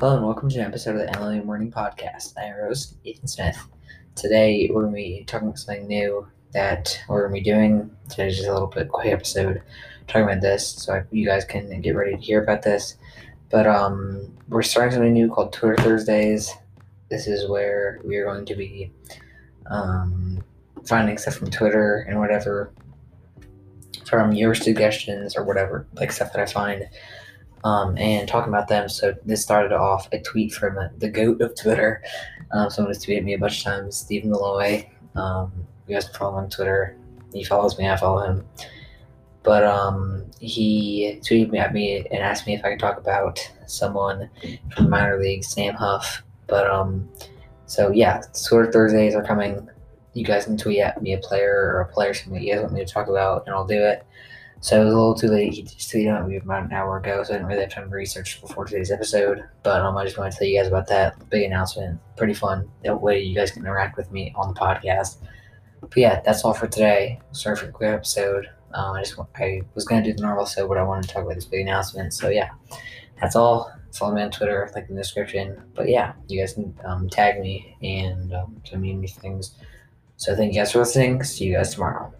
Hello and welcome to an episode of the MLB Morning Podcast. I'm your host, Ethan Smith. Today we're going to be talking about something new that we're going to be doing. Today's just a little bit quick episode talking about this, so you guys can get ready to hear about this. But um, we're starting something new called Twitter Thursdays. This is where we are going to be um, finding stuff from Twitter and whatever from your suggestions or whatever, like stuff that I find um, and talking about them. So this started off a tweet from the goat of Twitter. Um, someone has tweeted me a bunch of times, Stephen Malloy. Um, you guys follow him on Twitter. He follows me, I follow him. But um, he tweeted me at me and asked me if I could talk about someone from the minor league, Sam Huff. But um, so yeah, Twitter Thursdays are coming. You guys can tweet at me a player or a player something you guys want me to talk about, and I'll do it. So it was a little too late. He just tweeted at me about an hour ago, so I didn't really have time to research before today's episode. But um, I just wanted to tell you guys about that big announcement. Pretty fun. That way you guys can interact with me on the podcast. But yeah, that's all for today. Sorry for the quick episode. Um, I just I was gonna do the normal episode, but I wanted to talk about this big announcement. So yeah, that's all. Follow me on Twitter, like in the description. But yeah, you guys can um, tag me and um, send me things. So thank you guys for listening. See you guys tomorrow.